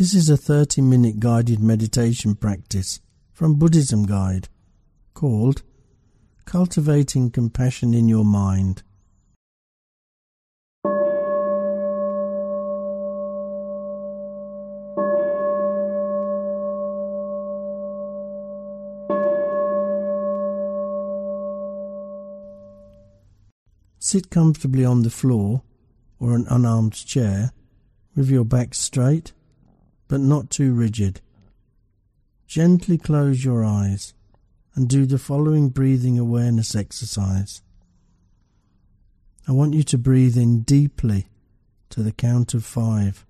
This is a 30 minute guided meditation practice from Buddhism Guide called Cultivating Compassion in Your Mind. Sit comfortably on the floor or an unarmed chair with your back straight but not too rigid. Gently close your eyes and do the following breathing awareness exercise. I want you to breathe in deeply to the count of five.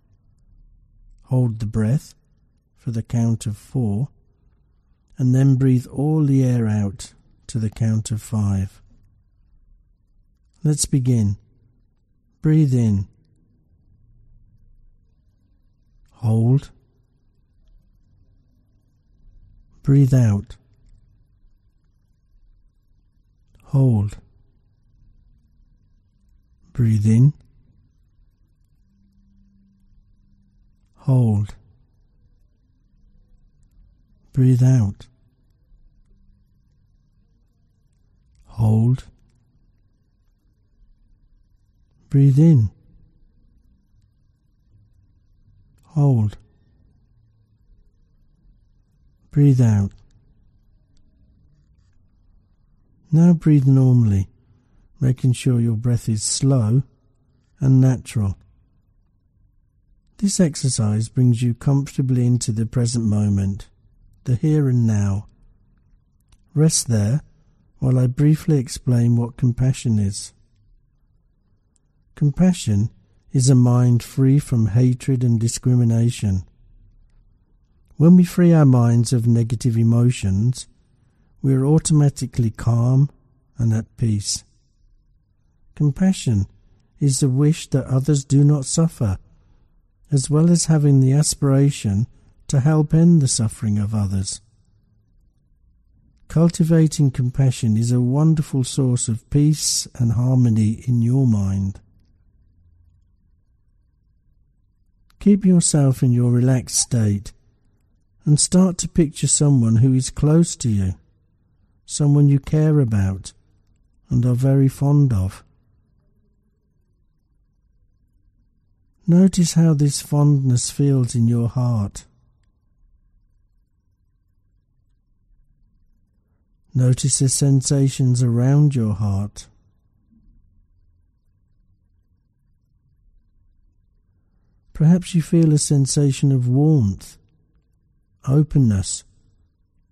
Hold the breath for the count of four and then breathe all the air out to the count of five. Let's begin. Breathe in. Hold. Breathe out. Hold. Breathe in. Hold. Breathe out. Hold. Breathe in. Hold. Breathe out. Now breathe normally, making sure your breath is slow and natural. This exercise brings you comfortably into the present moment, the here and now. Rest there while I briefly explain what compassion is. Compassion is a mind free from hatred and discrimination. When we free our minds of negative emotions, we are automatically calm and at peace. Compassion is the wish that others do not suffer, as well as having the aspiration to help end the suffering of others. Cultivating compassion is a wonderful source of peace and harmony in your mind. Keep yourself in your relaxed state and start to picture someone who is close to you, someone you care about and are very fond of. Notice how this fondness feels in your heart. Notice the sensations around your heart. Perhaps you feel a sensation of warmth, openness,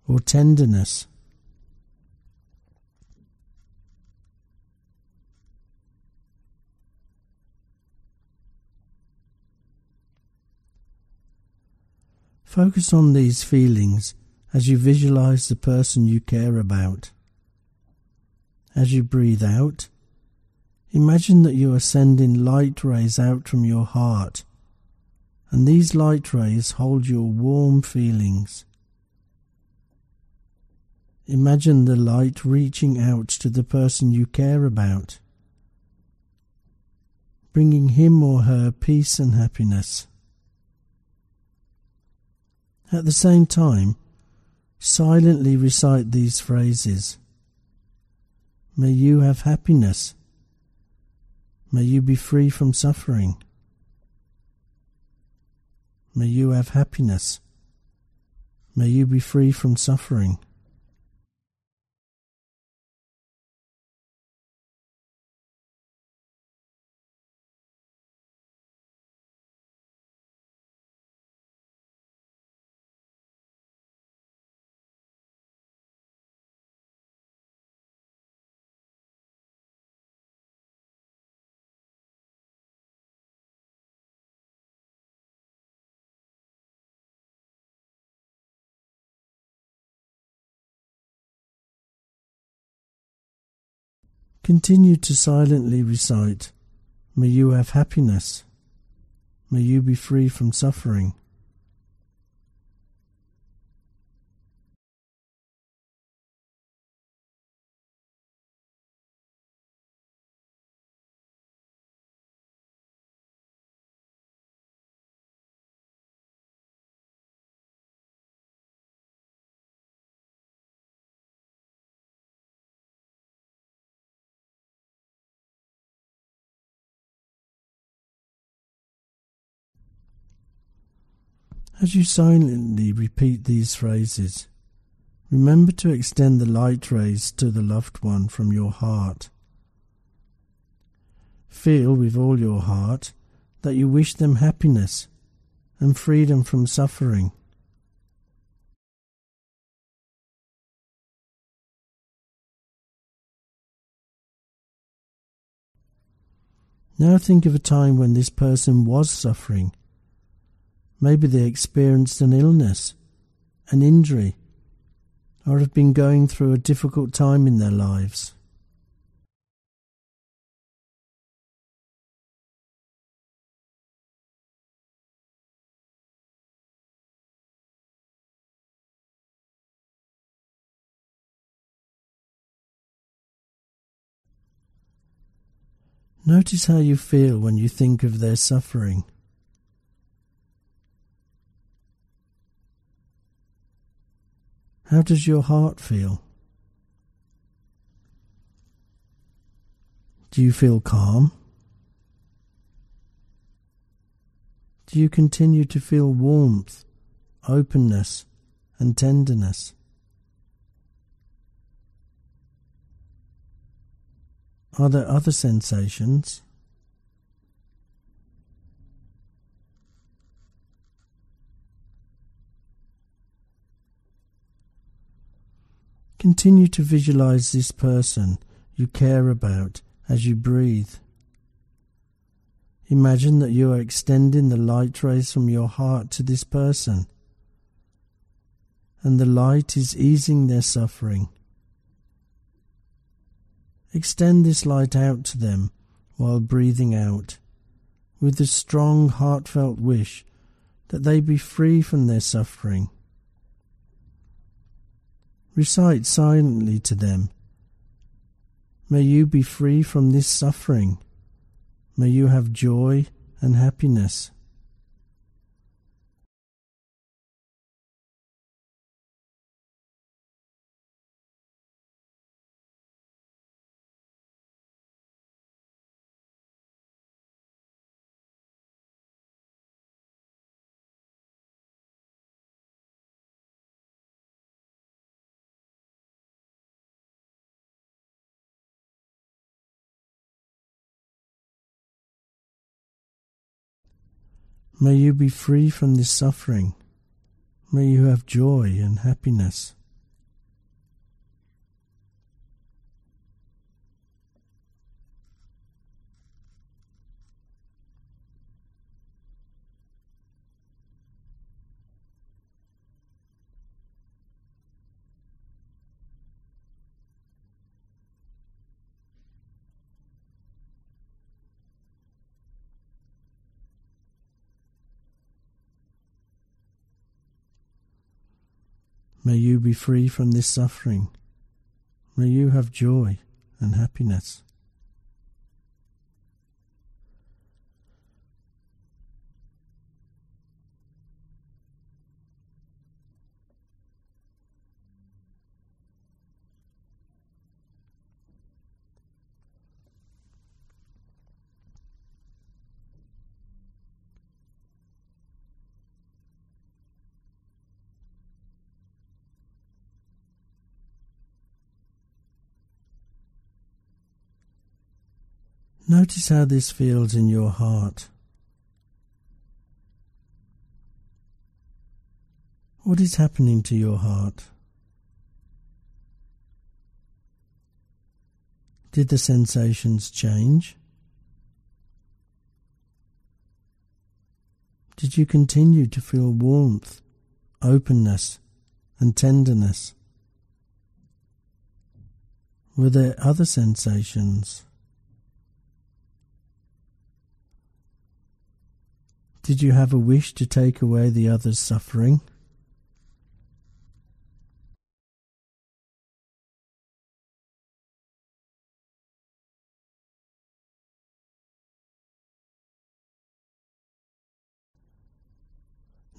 or tenderness. Focus on these feelings as you visualize the person you care about. As you breathe out, imagine that you are sending light rays out from your heart and these light rays hold your warm feelings. Imagine the light reaching out to the person you care about, bringing him or her peace and happiness. At the same time, silently recite these phrases. May you have happiness. May you be free from suffering. May you have happiness. May you be free from suffering. Continue to silently recite, May you have happiness. May you be free from suffering. As you silently repeat these phrases, remember to extend the light rays to the loved one from your heart. Feel with all your heart that you wish them happiness and freedom from suffering. Now think of a time when this person was suffering Maybe they experienced an illness, an injury, or have been going through a difficult time in their lives. Notice how you feel when you think of their suffering. How does your heart feel? Do you feel calm? Do you continue to feel warmth, openness, and tenderness? Are there other sensations? Continue to visualize this person you care about as you breathe. Imagine that you are extending the light rays from your heart to this person, and the light is easing their suffering. Extend this light out to them while breathing out, with the strong, heartfelt wish that they be free from their suffering Recite silently to them. May you be free from this suffering. May you have joy and happiness. May you be free from this suffering. May you have joy and happiness. May you be free from this suffering. May you have joy and happiness. Notice how this feels in your heart. What is happening to your heart? Did the sensations change? Did you continue to feel warmth, openness, and tenderness? Were there other sensations? Did you have a wish to take away the other's suffering?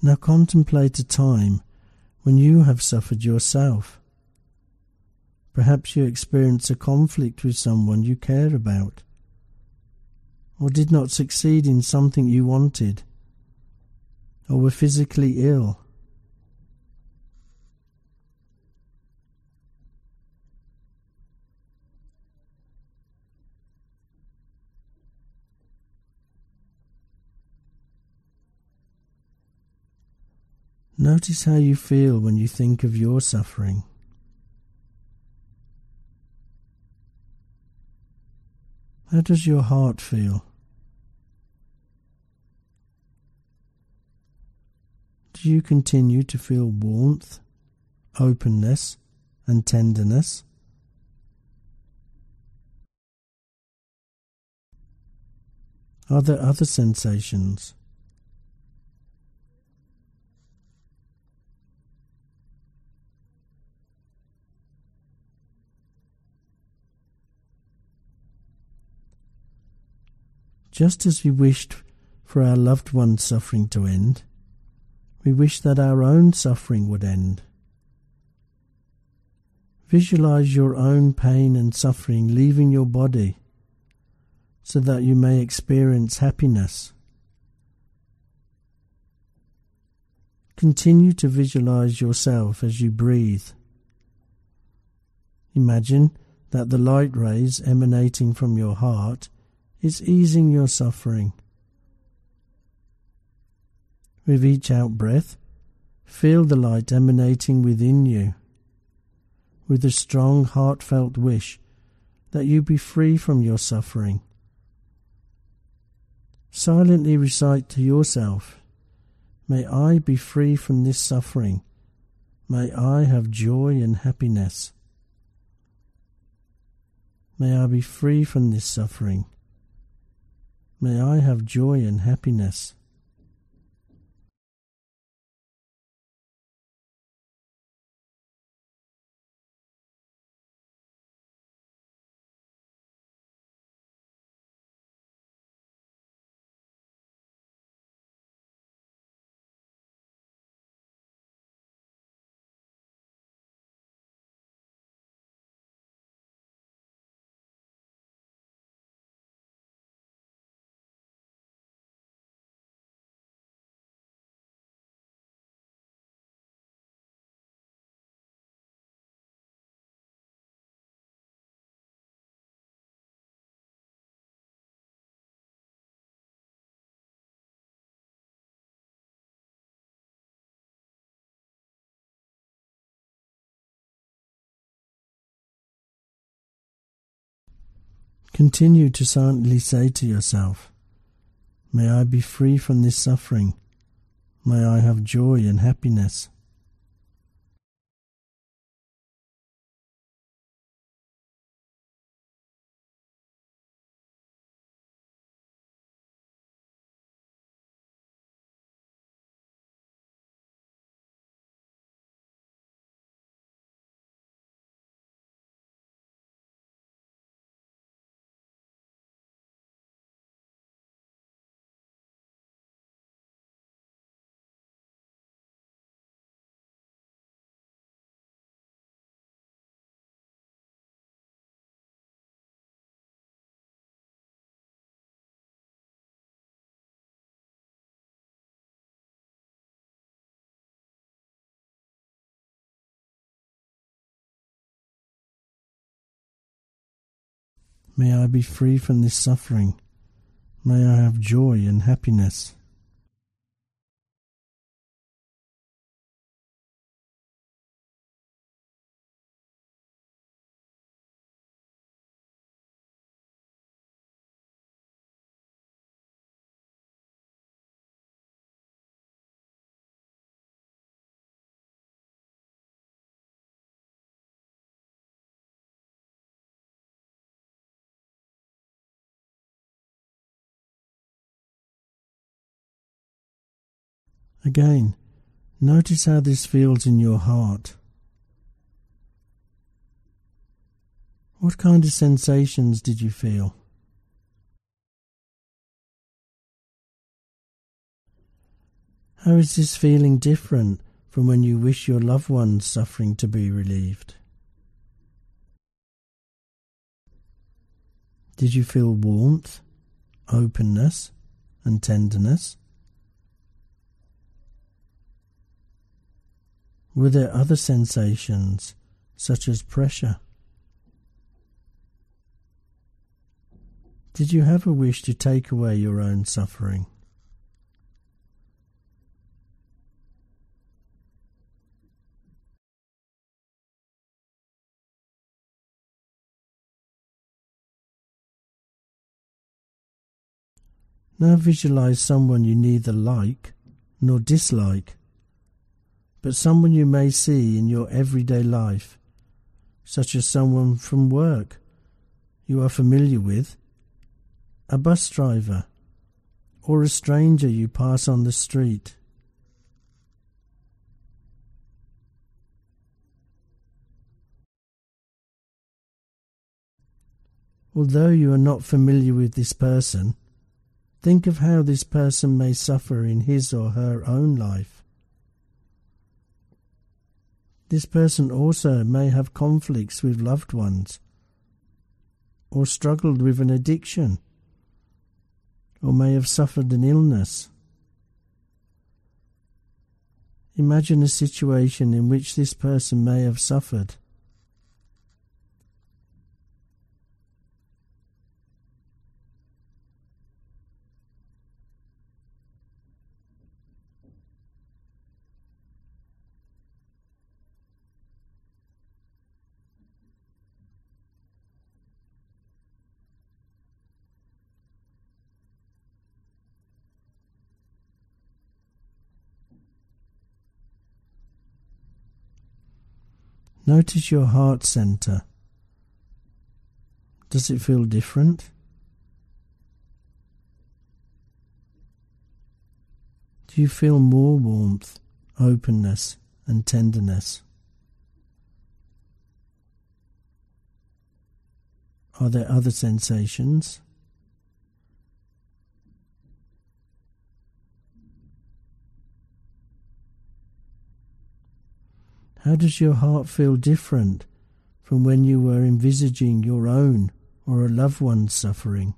Now contemplate a time when you have suffered yourself. Perhaps you experience a conflict with someone you care about, or did not succeed in something you wanted or were physically ill. Notice how you feel when you think of your suffering. How does your heart feel? Do you continue to feel warmth, openness, and tenderness? Are there other sensations? Just as we wished for our loved one's suffering to end, we wish that our own suffering would end. Visualize your own pain and suffering leaving your body so that you may experience happiness. Continue to visualize yourself as you breathe. Imagine that the light rays emanating from your heart is easing your suffering. With each out breath, feel the light emanating within you, with a strong, heartfelt wish that you be free from your suffering. Silently recite to yourself, May I be free from this suffering. May I have joy and happiness. May I be free from this suffering. May I have joy and happiness. Continue to silently say to yourself, May I be free from this suffering. May I have joy and happiness. May I be free from this suffering. May I have joy and happiness. Again, notice how this feels in your heart. What kind of sensations did you feel? How is this feeling different from when you wish your loved one's suffering to be relieved? Did you feel warmth, openness, and tenderness? Were there other sensations, such as pressure? Did you have a wish to take away your own suffering? Now visualize someone you neither like nor dislike, but someone you may see in your everyday life, such as someone from work you are familiar with, a bus driver, or a stranger you pass on the street. Although you are not familiar with this person, Think of how this person may suffer in his or her own life. This person also may have conflicts with loved ones, or struggled with an addiction, or may have suffered an illness. Imagine a situation in which this person may have suffered. Notice your heart center. Does it feel different? Do you feel more warmth, openness, and tenderness? Are there other sensations? How does your heart feel different from when you were envisaging your own or a loved one's suffering?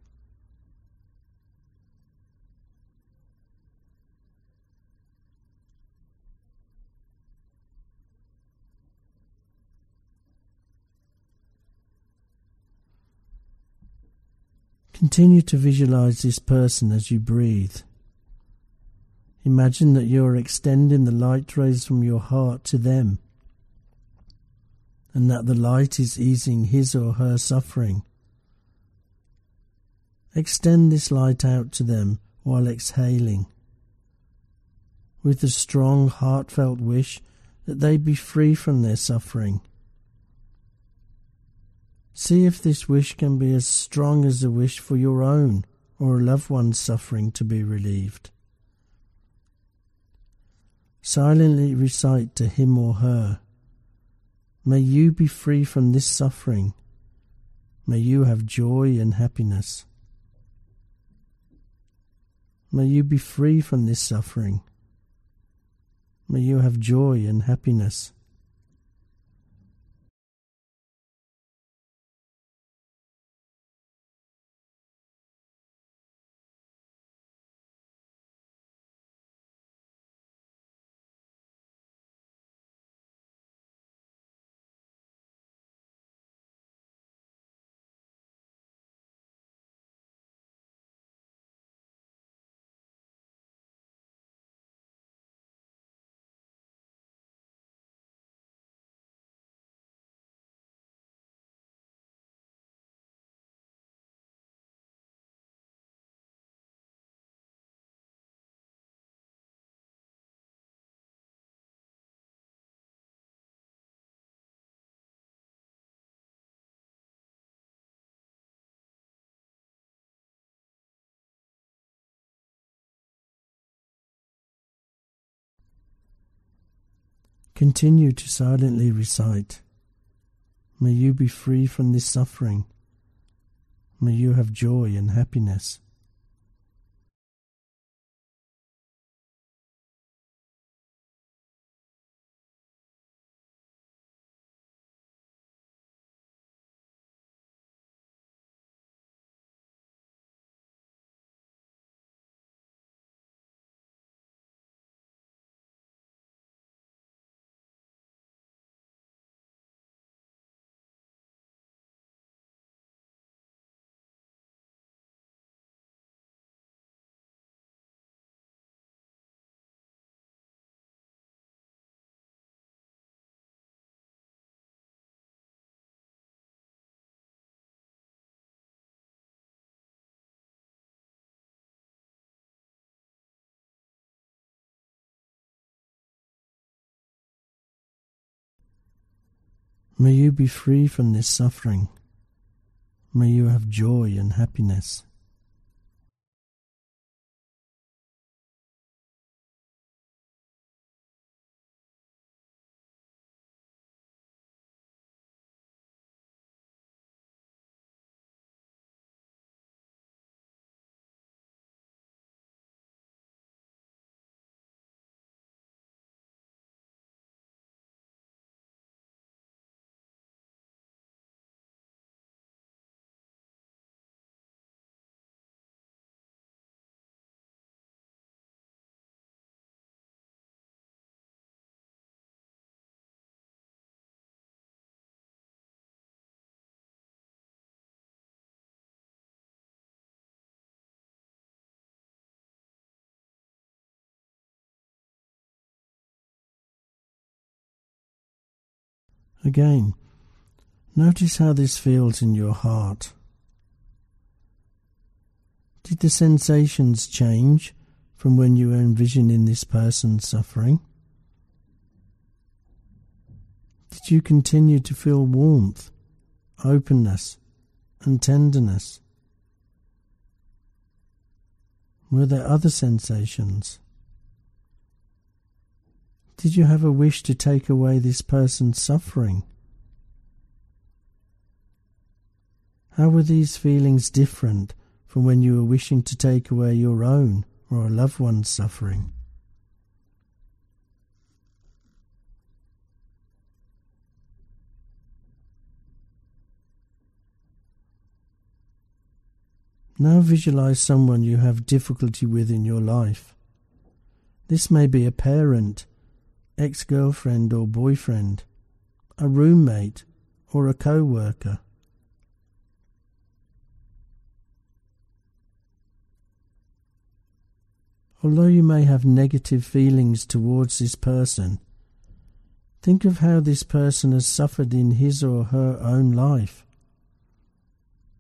Continue to visualize this person as you breathe. Imagine that you are extending the light rays from your heart to them and that the light is easing his or her suffering. Extend this light out to them while exhaling, with the strong, heartfelt wish that they be free from their suffering. See if this wish can be as strong as a wish for your own or a loved one's suffering to be relieved. Silently recite to him or her May you be free from this suffering. May you have joy and happiness. May you be free from this suffering. May you have joy and happiness. Continue to silently recite. May you be free from this suffering. May you have joy and happiness. May you be free from this suffering. May you have joy and happiness. Again, notice how this feels in your heart. Did the sensations change from when you were envisioning this person suffering? Did you continue to feel warmth, openness, and tenderness? Were there other sensations? Did you have a wish to take away this person's suffering? How were these feelings different from when you were wishing to take away your own or a loved one's suffering? Now visualize someone you have difficulty with in your life. This may be a parent, ex girlfriend or boyfriend, a roommate, or a co worker. Although you may have negative feelings towards this person, think of how this person has suffered in his or her own life.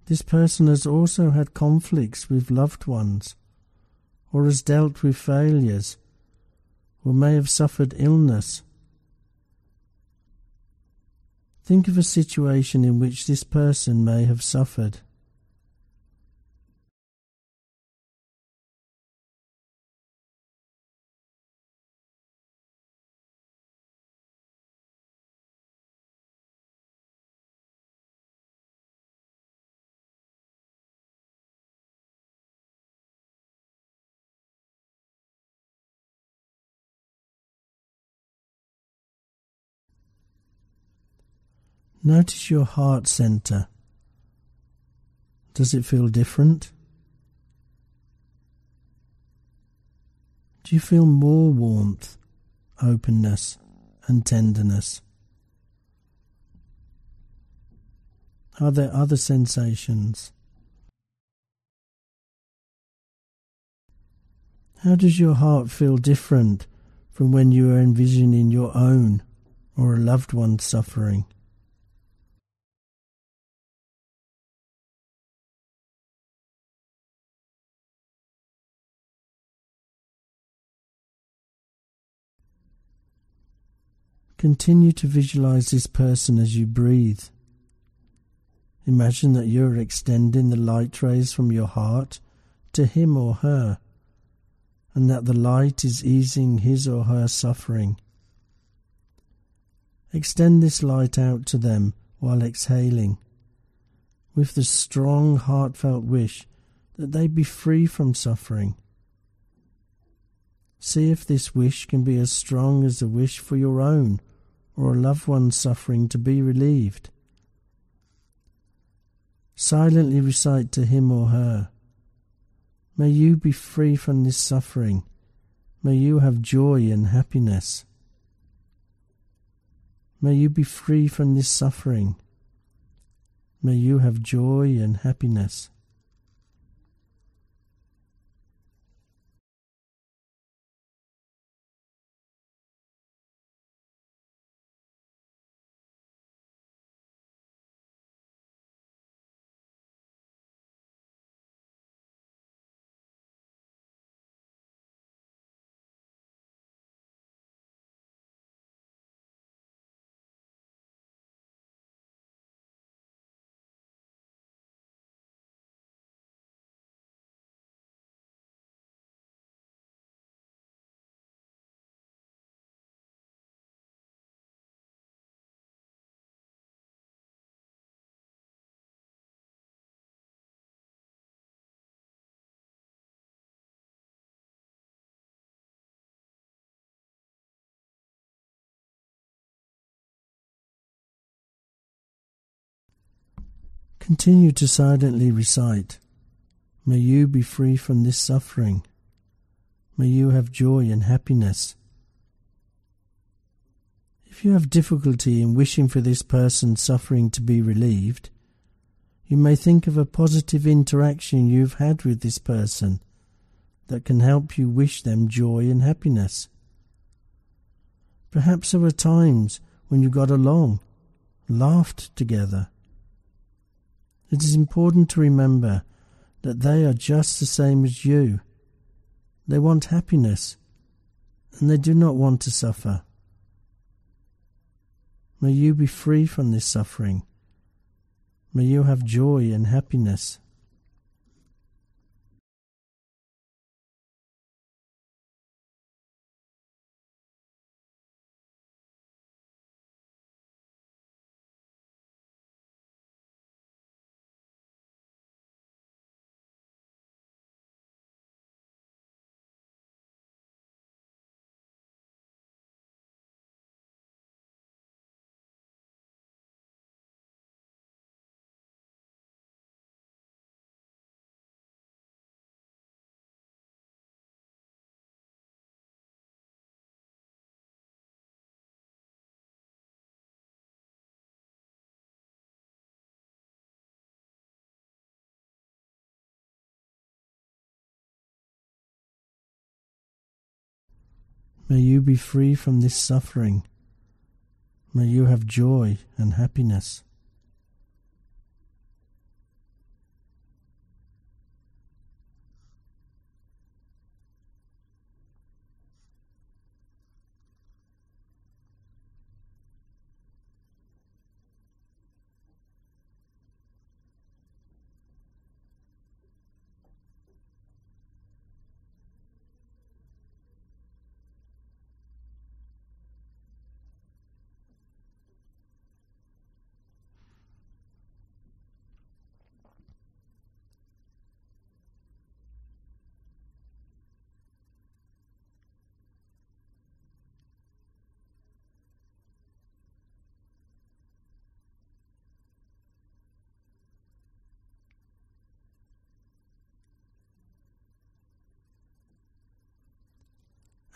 This person has also had conflicts with loved ones, or has dealt with failures or may have suffered illness. Think of a situation in which this person may have suffered. Notice your heart center. Does it feel different? Do you feel more warmth, openness, and tenderness? Are there other sensations? How does your heart feel different from when you are envisioning your own or a loved one's suffering? Continue to visualize this person as you breathe. Imagine that you are extending the light rays from your heart to him or her, and that the light is easing his or her suffering. Extend this light out to them while exhaling, with the strong, heartfelt wish that they be free from suffering. See if this wish can be as strong as the wish for your own or a loved one's suffering to be relieved. Silently recite to him or her, May you be free from this suffering. May you have joy and happiness. May you be free from this suffering. May you have joy and happiness. Continue to silently recite, May you be free from this suffering. May you have joy and happiness. If you have difficulty in wishing for this person's suffering to be relieved, you may think of a positive interaction you've had with this person that can help you wish them joy and happiness. Perhaps there were times when you got along, laughed together. It is important to remember that they are just the same as you. They want happiness, and they do not want to suffer. May you be free from this suffering. May you have joy and happiness. May you be free from this suffering. May you have joy and happiness.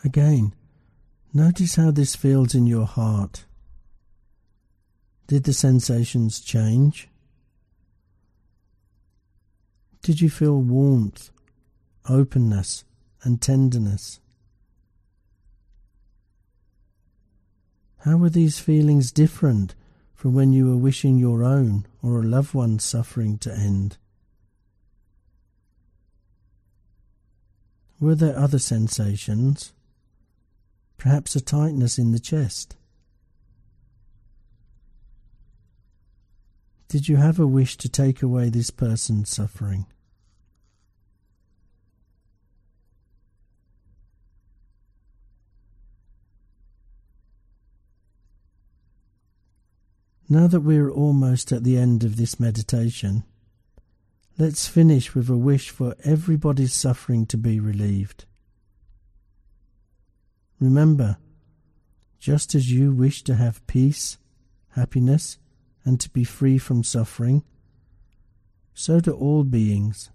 Again, notice how this feels in your heart. Did the sensations change? Did you feel warmth, openness, and tenderness? How were these feelings different from when you were wishing your own or a loved one's suffering to end? Were there other sensations? Perhaps a tightness in the chest. Did you have a wish to take away this person's suffering? Now that we are almost at the end of this meditation, let's finish with a wish for everybody's suffering to be relieved. Remember, just as you wish to have peace, happiness, and to be free from suffering, so do all beings.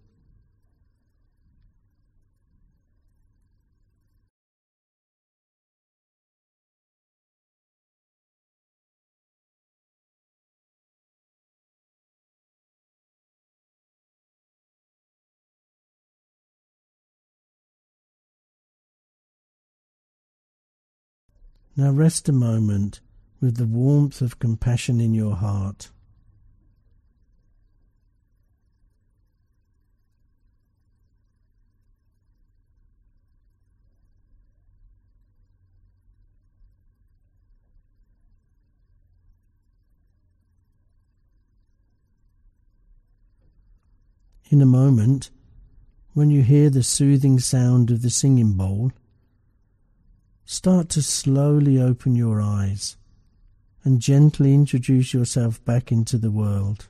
Now rest a moment with the warmth of compassion in your heart. In a moment, when you hear the soothing sound of the singing bowl, Start to slowly open your eyes and gently introduce yourself back into the world.